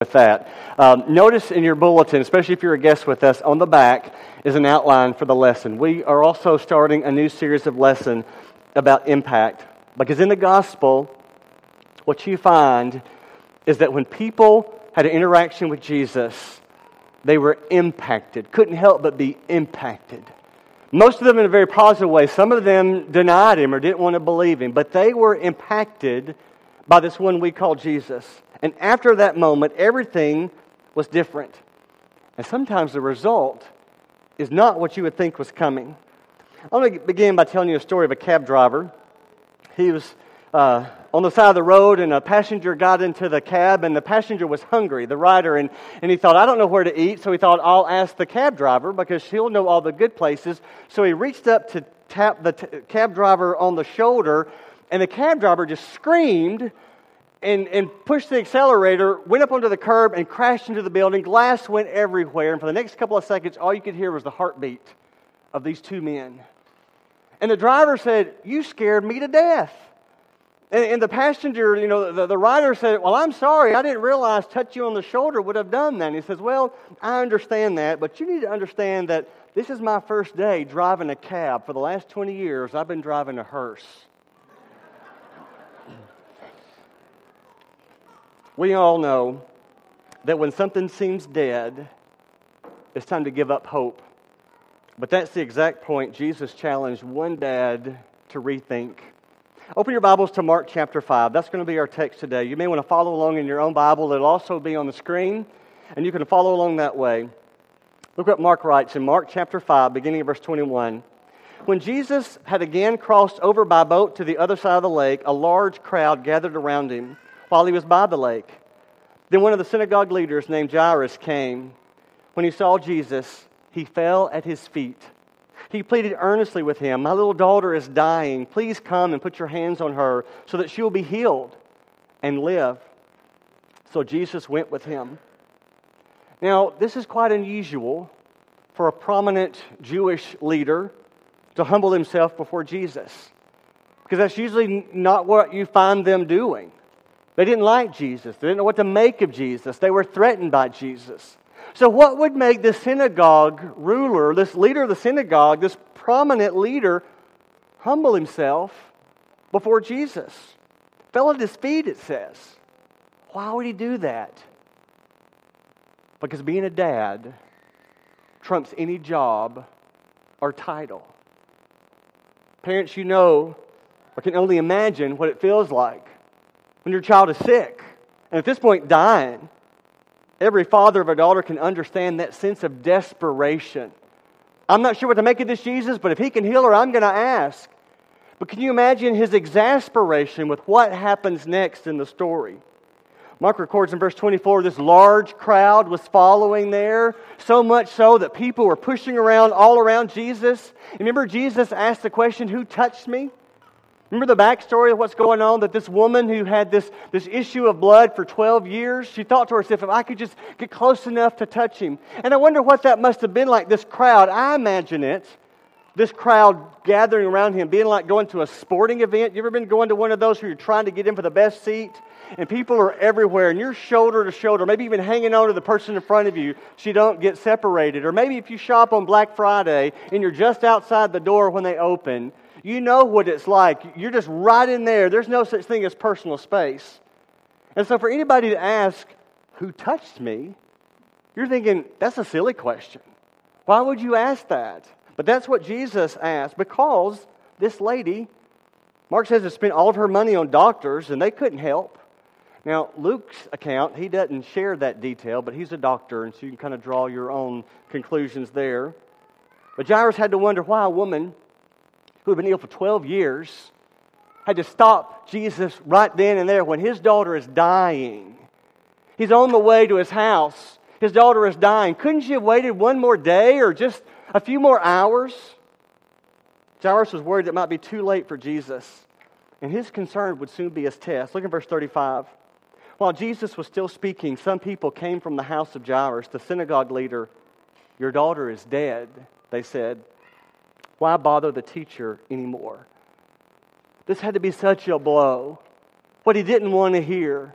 with that. Um, notice in your bulletin, especially if you're a guest with us, on the back is an outline for the lesson. We are also starting a new series of lesson about impact. Because in the gospel, what you find is that when people had an interaction with Jesus, they were impacted, couldn't help but be impacted. Most of them in a very positive way. Some of them denied him or didn't want to believe him, but they were impacted by this one we call Jesus. And after that moment, everything was different. And sometimes the result is not what you would think was coming. I'm going to begin by telling you a story of a cab driver. He was uh, on the side of the road, and a passenger got into the cab, and the passenger was hungry, the rider, and, and he thought, I don't know where to eat, so he thought, I'll ask the cab driver because he'll know all the good places. So he reached up to tap the t- cab driver on the shoulder, and the cab driver just screamed and, and pushed the accelerator, went up onto the curb, and crashed into the building. Glass went everywhere. And for the next couple of seconds, all you could hear was the heartbeat of these two men. And the driver said, You scared me to death. And, and the passenger, you know, the, the rider said, Well, I'm sorry. I didn't realize touch you on the shoulder would have done that. And he says, Well, I understand that, but you need to understand that this is my first day driving a cab. For the last 20 years, I've been driving a hearse. We all know that when something seems dead, it's time to give up hope. But that's the exact point Jesus challenged one dad to rethink. Open your Bibles to Mark chapter 5. That's going to be our text today. You may want to follow along in your own Bible. It'll also be on the screen, and you can follow along that way. Look what Mark writes in Mark chapter 5, beginning of verse 21. When Jesus had again crossed over by boat to the other side of the lake, a large crowd gathered around him while he was by the lake. Then one of the synagogue leaders named Jairus came. When he saw Jesus, he fell at his feet. He pleaded earnestly with him, My little daughter is dying. Please come and put your hands on her so that she will be healed and live. So Jesus went with him. Now, this is quite unusual for a prominent Jewish leader to humble himself before Jesus, because that's usually not what you find them doing. They didn't like Jesus. They didn't know what to make of Jesus. They were threatened by Jesus. So, what would make this synagogue ruler, this leader of the synagogue, this prominent leader, humble himself before Jesus? Fell at his feet, it says. Why would he do that? Because being a dad trumps any job or title. Parents, you know, or can only imagine what it feels like when your child is sick, and at this point, dying. Every father of a daughter can understand that sense of desperation. I'm not sure what to make of this Jesus, but if he can heal her, I'm going to ask. But can you imagine his exasperation with what happens next in the story? Mark records in verse 24 this large crowd was following there, so much so that people were pushing around all around Jesus. Remember, Jesus asked the question, Who touched me? Remember the backstory of what's going on? That this woman who had this, this issue of blood for 12 years, she thought to herself, if I could just get close enough to touch him. And I wonder what that must have been like, this crowd. I imagine it, this crowd gathering around him, being like going to a sporting event. You ever been going to one of those where you're trying to get in for the best seat? And people are everywhere, and you're shoulder to shoulder, maybe even hanging on to the person in front of you so you don't get separated. Or maybe if you shop on Black Friday and you're just outside the door when they open, you know what it's like. You're just right in there. There's no such thing as personal space. And so, for anybody to ask, Who touched me? you're thinking, That's a silly question. Why would you ask that? But that's what Jesus asked because this lady, Mark says, has spent all of her money on doctors and they couldn't help. Now, Luke's account, he doesn't share that detail, but he's a doctor, and so you can kind of draw your own conclusions there. But Jairus had to wonder why a woman who had been ill for 12 years, had to stop Jesus right then and there when his daughter is dying. He's on the way to his house. His daughter is dying. Couldn't you have waited one more day or just a few more hours? Jairus was worried it might be too late for Jesus, and his concern would soon be his test. Look at verse 35. While Jesus was still speaking, some people came from the house of Jairus, the synagogue leader. Your daughter is dead, they said. Why bother the teacher anymore? This had to be such a blow. What he didn't want to hear.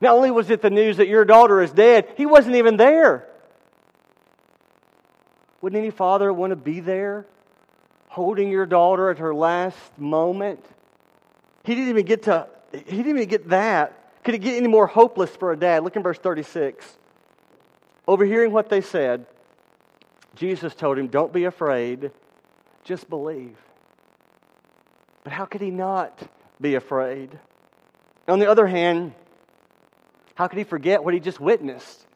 Not only was it the news that your daughter is dead, he wasn't even there. Wouldn't any father want to be there, holding your daughter at her last moment? He didn't even get to, he didn't even get that. Could it get any more hopeless for a dad? Look in verse 36. Overhearing what they said, Jesus told him, Don't be afraid, just believe. But how could he not be afraid? On the other hand, how could he forget what he just witnessed?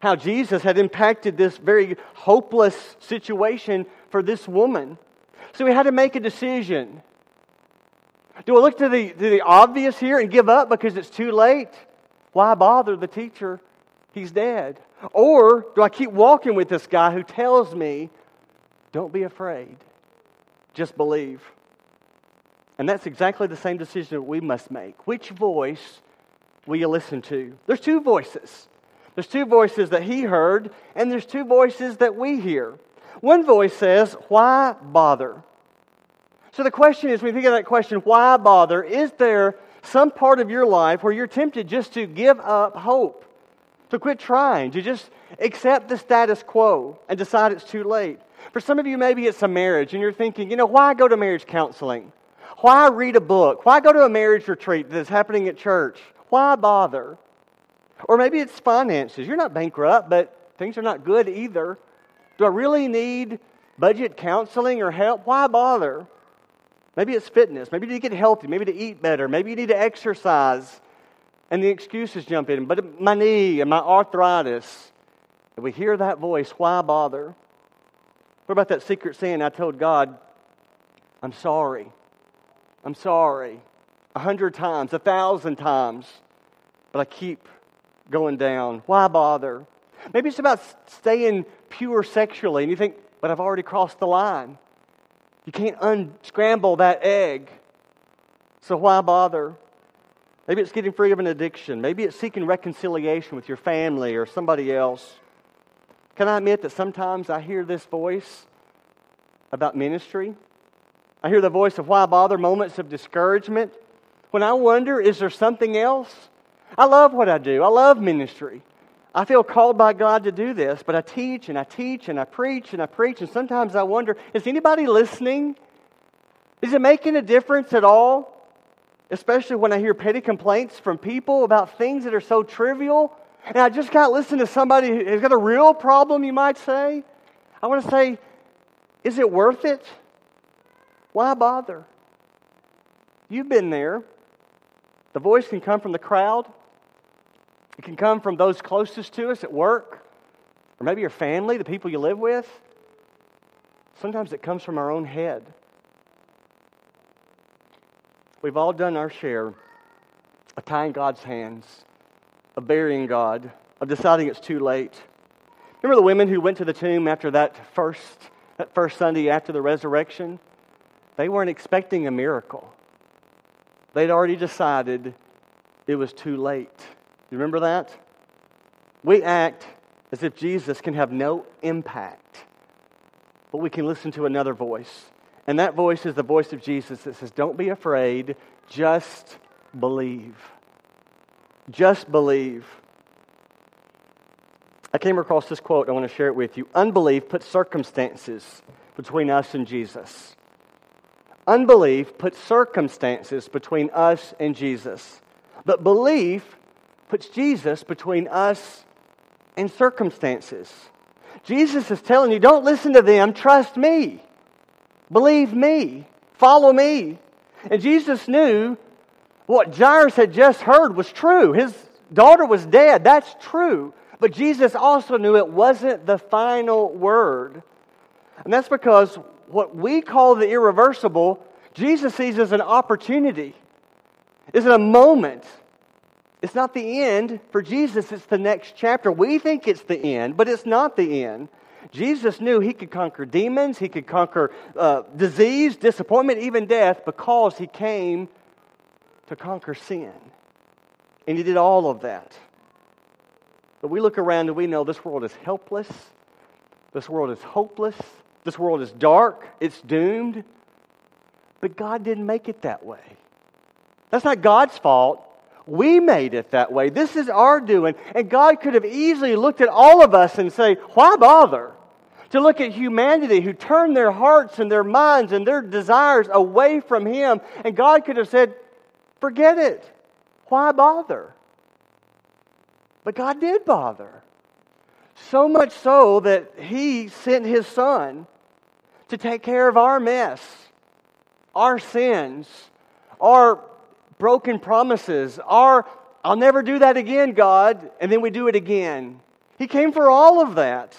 How Jesus had impacted this very hopeless situation for this woman. So he had to make a decision. Do I look to the, to the obvious here and give up because it's too late? Why bother the teacher? He's dead. Or do I keep walking with this guy who tells me, don't be afraid, just believe? And that's exactly the same decision that we must make. Which voice will you listen to? There's two voices. There's two voices that he heard, and there's two voices that we hear. One voice says, Why bother? So the question is, when you think of that question, why bother? Is there some part of your life where you're tempted just to give up hope, to quit trying, to just accept the status quo and decide it's too late? For some of you, maybe it's a marriage, and you're thinking, you know, why go to marriage counseling? Why read a book? Why go to a marriage retreat that's happening at church? Why bother? Or maybe it's finances. You're not bankrupt, but things are not good either. Do I really need budget counseling or help? Why bother? Maybe it's fitness. Maybe to get healthy. Maybe to eat better. Maybe you need to exercise. And the excuses jump in. But my knee and my arthritis. If we hear that voice, why bother? What about that secret sin I told God, I'm sorry. I'm sorry. A hundred times, a thousand times. But I keep going down. Why bother? Maybe it's about staying pure sexually, and you think, but I've already crossed the line. You can't unscramble that egg. So why bother? Maybe it's getting free of an addiction. Maybe it's seeking reconciliation with your family or somebody else. Can I admit that sometimes I hear this voice about ministry? I hear the voice of why bother, moments of discouragement. When I wonder, is there something else? I love what I do. I love ministry. I feel called by God to do this, but I teach and I teach and I preach and I preach, and sometimes I wonder is anybody listening? Is it making a difference at all? Especially when I hear petty complaints from people about things that are so trivial. And I just can't listen to somebody who's got a real problem, you might say. I want to say, is it worth it? Why bother? You've been there. The voice can come from the crowd, it can come from those closest to us at work, or maybe your family, the people you live with. Sometimes it comes from our own head. We've all done our share of tying God's hands, of burying God, of deciding it's too late. Remember the women who went to the tomb after that first, that first Sunday after the resurrection? They weren't expecting a miracle. They'd already decided it was too late. You remember that? We act as if Jesus can have no impact, but we can listen to another voice. And that voice is the voice of Jesus that says, Don't be afraid, just believe. Just believe. I came across this quote. I want to share it with you. Unbelief puts circumstances between us and Jesus. Unbelief puts circumstances between us and Jesus. But belief puts Jesus between us and circumstances. Jesus is telling you, don't listen to them, trust me. Believe me. Follow me. And Jesus knew what Jairus had just heard was true. His daughter was dead. That's true. But Jesus also knew it wasn't the final word. And that's because what we call the irreversible, Jesus sees as an opportunity. Is it a moment? It's not the end. For Jesus, it's the next chapter. We think it's the end, but it's not the end. Jesus knew he could conquer demons, he could conquer uh, disease, disappointment, even death, because he came to conquer sin. And he did all of that. But we look around and we know this world is helpless, this world is hopeless, this world is dark, it's doomed. But God didn't make it that way. That's not God's fault. We made it that way. This is our doing. And God could have easily looked at all of us and say, Why bother? To look at humanity who turned their hearts and their minds and their desires away from Him. And God could have said, Forget it. Why bother? But God did bother. So much so that He sent His Son to take care of our mess, our sins, our broken promises, our I'll never do that again, God, and then we do it again. He came for all of that.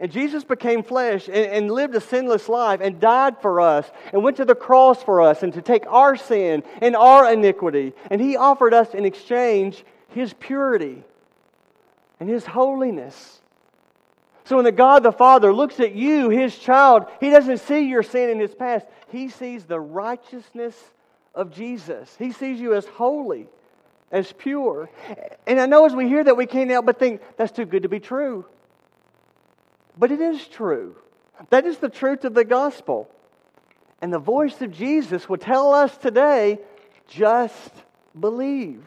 And Jesus became flesh and, and, lived a sinless life and died for us and went to the cross for us and to take our sin and our iniquity. And He offered us in exchange His purity and His holiness. So when the God the Father looks at you, His child, He doesn't see your sin in His past. He sees the righteousness of Jesus. He sees you as holy, as pure. And I know as we hear that, we can't help but think that's too good to be true. But it is true. That is the truth of the gospel. And the voice of Jesus will tell us today just believe.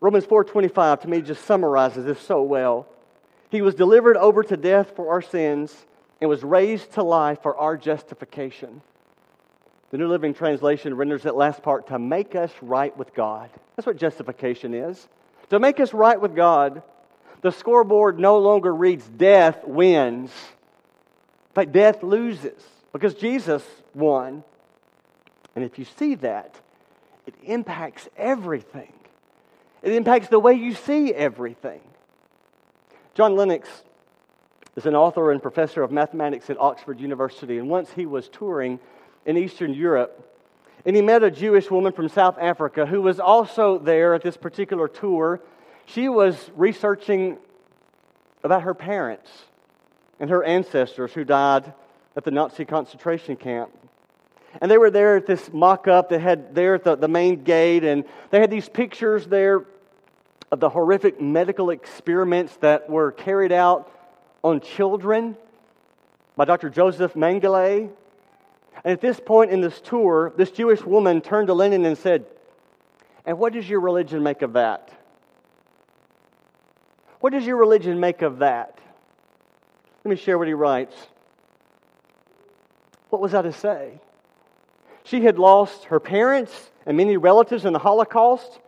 Romans 4:25 to me just summarizes this so well. He was delivered over to death for our sins and was raised to life for our justification. The New Living Translation renders that last part to make us right with God. That's what justification is. To make us right with God, the scoreboard no longer reads death wins. In fact, death loses because Jesus won. And if you see that, it impacts everything. It impacts the way you see everything. John Lennox is an author and professor of mathematics at Oxford University, and once he was touring in Eastern Europe, and he met a Jewish woman from South Africa who was also there at this particular tour. She was researching about her parents and her ancestors who died at the Nazi concentration camp. And they were there at this mock up that had there at the, the main gate, and they had these pictures there of the horrific medical experiments that were carried out on children by Dr. Joseph Mengele. And at this point in this tour, this Jewish woman turned to Lennox and said, And what does your religion make of that? What does your religion make of that? Let me share what he writes. What was I to say? She had lost her parents and many relatives in the Holocaust.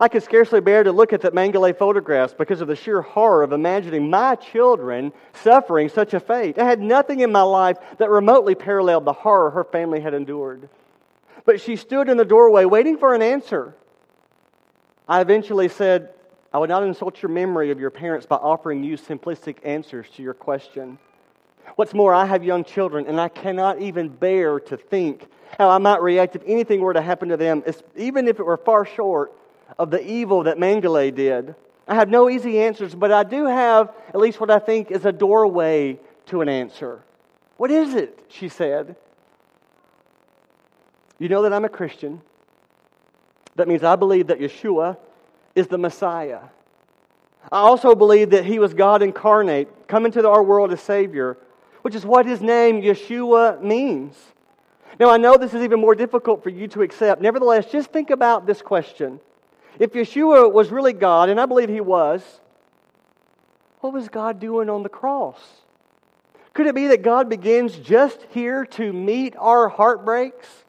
I could scarcely bear to look at the Mengele photographs because of the sheer horror of imagining my children suffering such a fate. I had nothing in my life that remotely paralleled the horror her family had endured. But she stood in the doorway waiting for an answer. I eventually said, I would not insult your memory of your parents by offering you simplistic answers to your question. What's more, I have young children, and I cannot even bear to think how I might react if anything were to happen to them, even if it were far short of the evil that Mengele did. I have no easy answers, but I do have at least what I think is a doorway to an answer. What is it? She said. You know that I'm a Christian. That means I believe that Yeshua is the Messiah. I also believe that he was God incarnate, coming to our world as Savior, which is what his name, Yeshua, means. Now, I know this is even more difficult for you to accept. Nevertheless, just think about this question if Yeshua was really God, and I believe he was, what was God doing on the cross? Could it be that God begins just here to meet our heartbreaks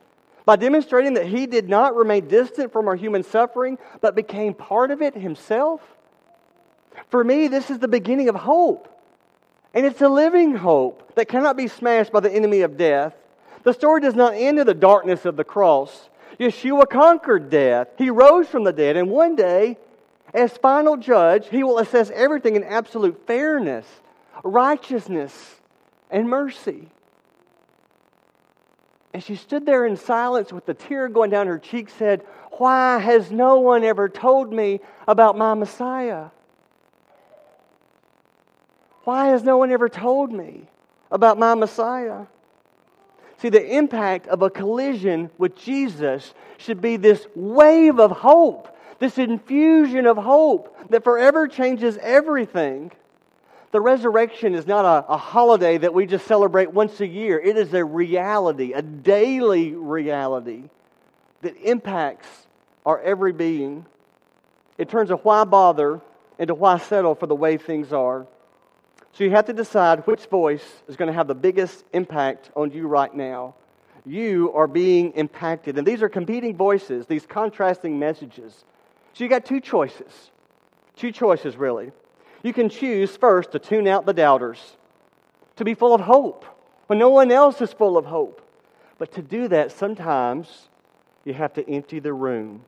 by demonstrating that he did not remain distant from our human suffering, but became part of it himself? For me, this is the beginning of hope. And it's a living hope that cannot be smashed by the enemy of death. The story does not end in the darkness of the cross. Yeshua conquered death. He rose from the dead, and one day, as final judge, he will assess everything in absolute fairness, righteousness, and mercy. And she stood there in silence with the tear going down her cheek, said, Why has no one ever told me about my Messiah? Why has no one ever told me about my Messiah? See, the impact of a collision with Jesus should be this wave of hope, this infusion of hope that forever changes everything. The resurrection is not a, a, holiday that we just celebrate once a year. It is a reality, a daily reality that impacts our every being. It turns a why bother into why settle for the way things are. So you have to decide which voice is going to have the biggest impact on you right now. You are being impacted. And these are competing voices, these contrasting messages. So you got two choices. Two choices, really. You can choose first to tune out the doubters, to be full of hope when no one else is full of hope. But to do that, sometimes you have to empty the room.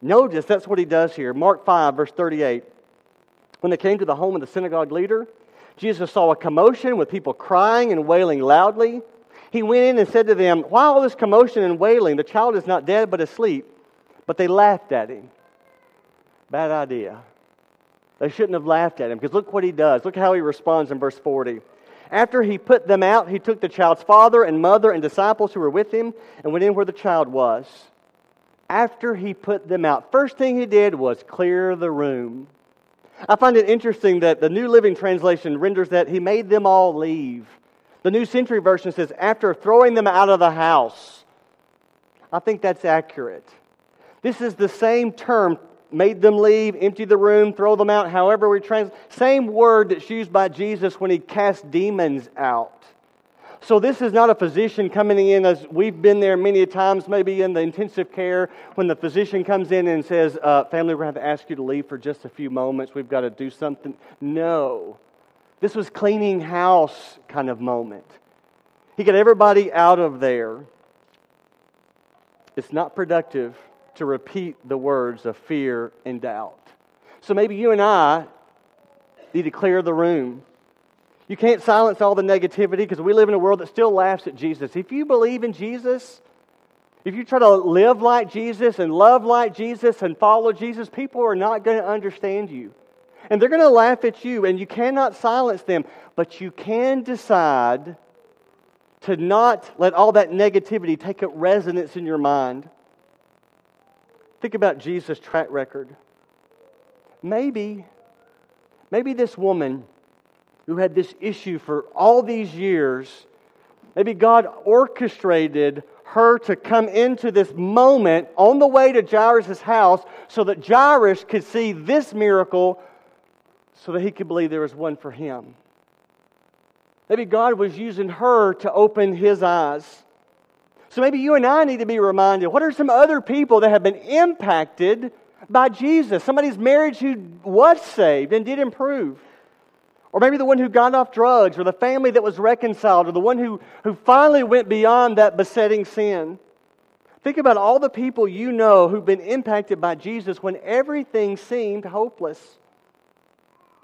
Notice that's what he does here. Mark 5, verse 38. When they came to the home of the synagogue leader, Jesus saw a commotion with people crying and wailing loudly. He went in and said to them, Why all this commotion and wailing? The child is not dead, but asleep. But they laughed at him. Bad idea. They shouldn't have laughed at him because look what he does. Look how he responds in verse 40. After he put them out, he took the child's father and mother and disciples who were with him and went in where the child was. After he put them out, first thing he did was clear the room. I find it interesting that the New Living Translation renders that he made them all leave. The New Century Version says, after throwing them out of the house. I think that's accurate. This is the same term made them leave, empty the room, throw them out, however we translate. Same word that's used by Jesus when he cast demons out. So this is not a physician coming in as we've been there many times, maybe in the intensive care, when the physician comes in and says, uh, Family, we're going to have to ask you to leave for just a few moments. We've got to do something. No. This was cleaning house kind of moment. He got everybody out of there. It's not productive to repeat the words of fear and doubt. So maybe you and I need to clear the room. You can't silence all the negativity because we live in a world that still laughs at Jesus. If you believe in Jesus, if you try to live like Jesus and love like Jesus and follow Jesus, people are not going to understand you. And they're going to laugh at you, and you cannot silence them. But you can decide to not let all that negativity take up residence in your mind. Think about Jesus' track record. Maybe, maybe this woman who had this issue for all these years, maybe God orchestrated her to come into this moment on the way to Jairus' house so that Jairus could see this miracle so that he could believe there was one for him. Maybe God was using her to open his eyes. So maybe you and I need to be reminded what are some other people that have been impacted by Jesus? Somebody's marriage who was saved and did improve. Or maybe the one who got off drugs, or the family that was reconciled, or the one who, who finally went beyond that besetting sin. Think about all the people you know who've been impacted by Jesus when everything seemed hopeless.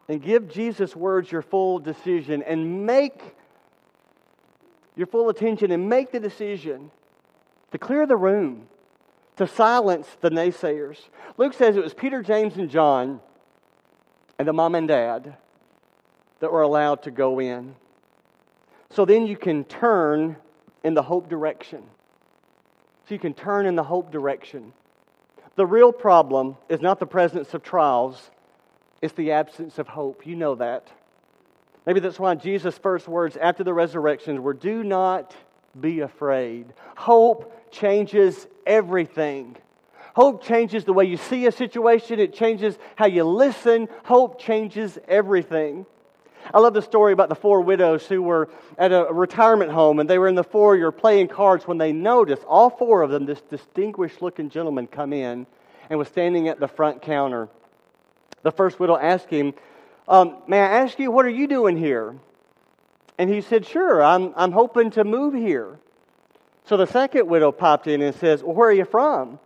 And give Jesus' words your full decision and make your full attention and make the decision to clear the room, to silence the naysayers. Luke says it was Peter, James, and John, and the mom and dad that were allowed to go in. So then you can turn in the hope direction. So you can turn in the hope direction. The real problem is not the presence of trials, it's the absence of hope. You know that. Maybe that's why Jesus' first words after the resurrection were do not be afraid. Hope changes everything. Hope changes the way you see a situation, it changes how you listen. Hope changes everything. I love the story about the four widows who were at a retirement home and they were in the foyer playing cards when they noticed all four of them, this distinguished looking gentleman, come in and was standing at the front counter. The first widow asked him, um, May I ask you, what are you doing here? And he said, Sure, I'm, I'm hoping to move here. So the second widow popped in and says, Well, where are you from?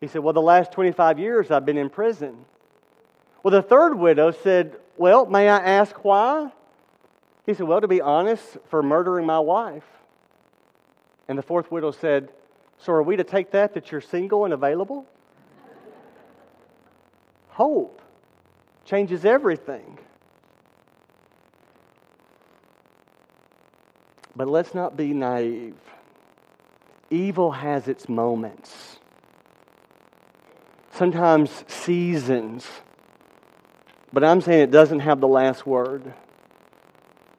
He said, Well, the last 25 years I've been in prison. Well, the third widow said, Well, may I ask why? He said, Well, to be honest, for murdering my wife. And the fourth widow said, So are we to take that that you're single and available? Hope changes everything. But let's not be naive. Evil has its moments, sometimes seasons. But I'm saying it doesn't have the last word.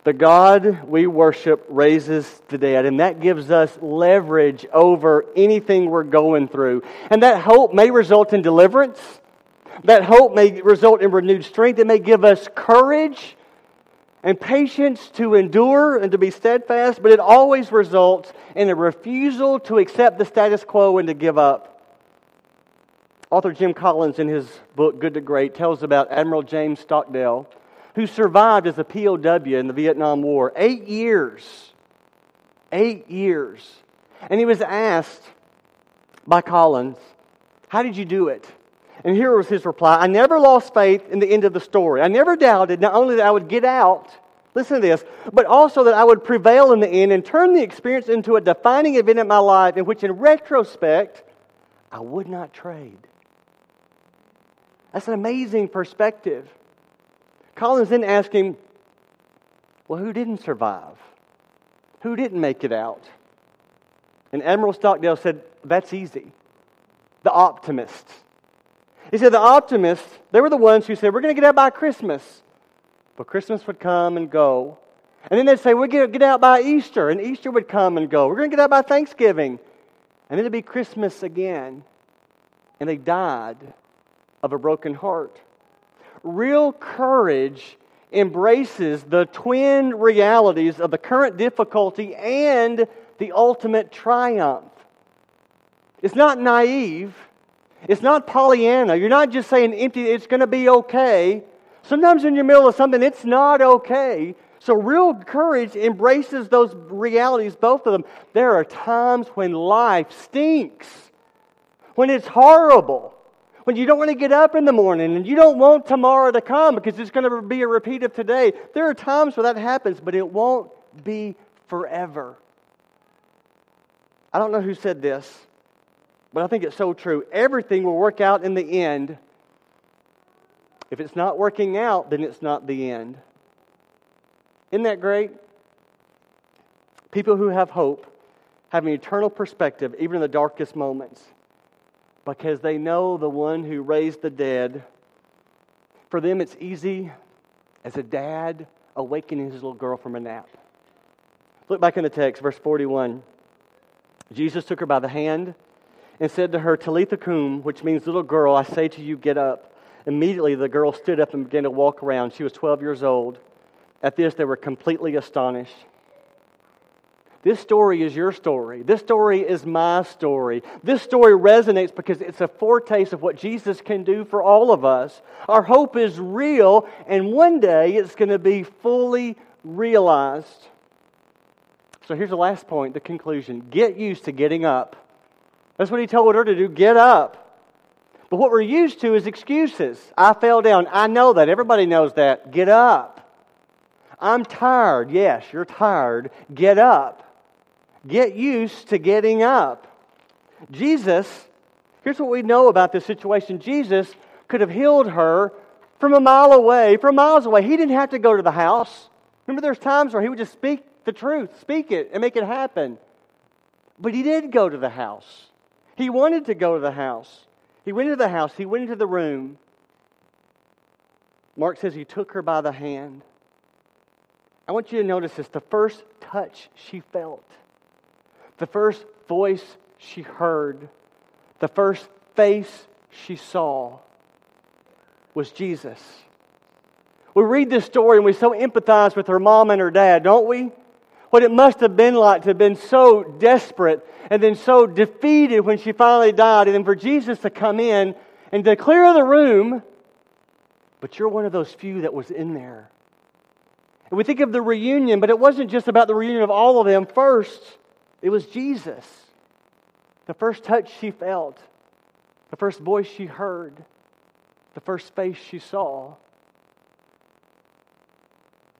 The God we worship raises the dead, and that gives us leverage over anything we're going through. And that hope may result in deliverance. That hope may result in renewed strength. It may give us courage and patience to endure and to be steadfast, but it always results in a refusal to accept the status quo and to give up. Author Jim Collins, in his book Good to Great, tells about Admiral James Stockdale who survived as a POW in the Vietnam War. Eight years. Eight years. And he was asked by Collins, How did you do it? And here was his reply I never lost faith in the end of the story. I never doubted not only that I would get out, listen to this, but also that I would prevail in the end and turn the experience into a defining event in my life in which, in retrospect, I would not trade. That's an amazing perspective. Collins then asked him, Well, who didn't survive? Who didn't make it out? And Admiral Stockdale said, That's easy. The optimists. He said, The optimists, they were the ones who said, We're going to get out by Christmas. But Christmas would come and go. And then they'd say, We're going to get out by Easter. And Easter would come and go. We're going to get out by Thanksgiving. And then it'd be Christmas again. And they died of a broken heart. Real courage embraces the twin realities of the current difficulty and the ultimate triumph. It's not naive. It's not Pollyanna. You're not just saying empty, it's going to be okay. Sometimes in the middle of something, it's not okay. So, real courage embraces those realities, both of them. There are times when life stinks, when it's horrible when you don't want to get up in the morning and you don't want tomorrow to come because it's going to be a repeat of today. There are times where that happens, but it won't be forever. I don't know who said this, but I think it's so true. Everything will work out in the end. If it's not working out, then it's not the end. Isn't that great? People who have hope have an eternal perspective, even in the darkest moments because they know the one who raised the dead. For them, it's easy as a dad awakening his little girl from a nap. Look back in the text, verse 41. Jesus took her by the hand and said to her, Talitha cum, which means little girl, I say to you, get up. Immediately the girl stood up and began to walk around. She was 12 years old. At this, they were completely astonished. This story is your story. This story is my story. This story resonates because it's a foretaste of what Jesus can do for all of us. Our hope is real, and one day it's going to be fully realized. So here's the last point the conclusion get used to getting up. That's what he told her to do get up. But what we're used to is excuses. I fell down. I know that. Everybody knows that. Get up. I'm tired. Yes, you're tired. Get up. Get used to getting up. Jesus, here's what we know about this situation Jesus could have healed her from a mile away, from miles away. He didn't have to go to the house. Remember, there's times where he would just speak the truth, speak it, and make it happen. But he did go to the house. He wanted to go to the house. He went into the house, he went into the room. Mark says he took her by the hand. I want you to notice this the first touch she felt the first voice she heard, the first face she saw was Jesus. We read this story and we so empathize with her mom and her dad, don't we? What it must have been like to have been so desperate and then so defeated when she finally died, and then for Jesus to come in and to clear the room, but you're one of those few that was in there. And we think of the reunion, but it wasn't just about the reunion of all of them. First, it was Jesus. The first touch she felt, the first voice she heard, the first face she saw.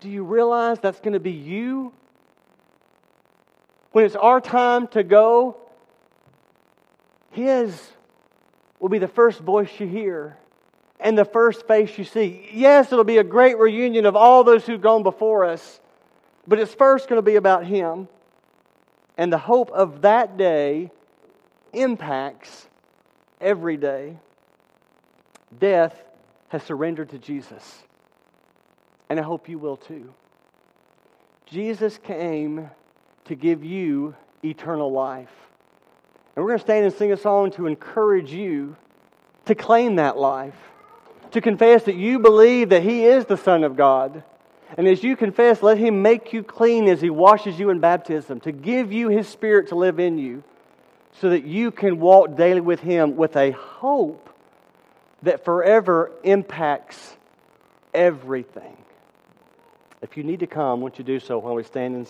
Do you realize that's going to be you? When it's our time to go, His will be the first voice you hear and the first face you see. Yes, it'll be a great reunion of all those who've gone before us, but it's first going to be about Him. And the hope of that day impacts every day. Death has surrendered to Jesus. And I hope you will too. Jesus came to give you eternal life. And we're going to stand and sing a song to encourage you to claim that life, to confess that you believe that He is the Son of God. And as you confess, let Him make you clean as He washes you in baptism, to give you His Spirit to live in you, so that you can walk daily with Him with a hope that forever impacts everything. If you need to come, won't you do so while we stand and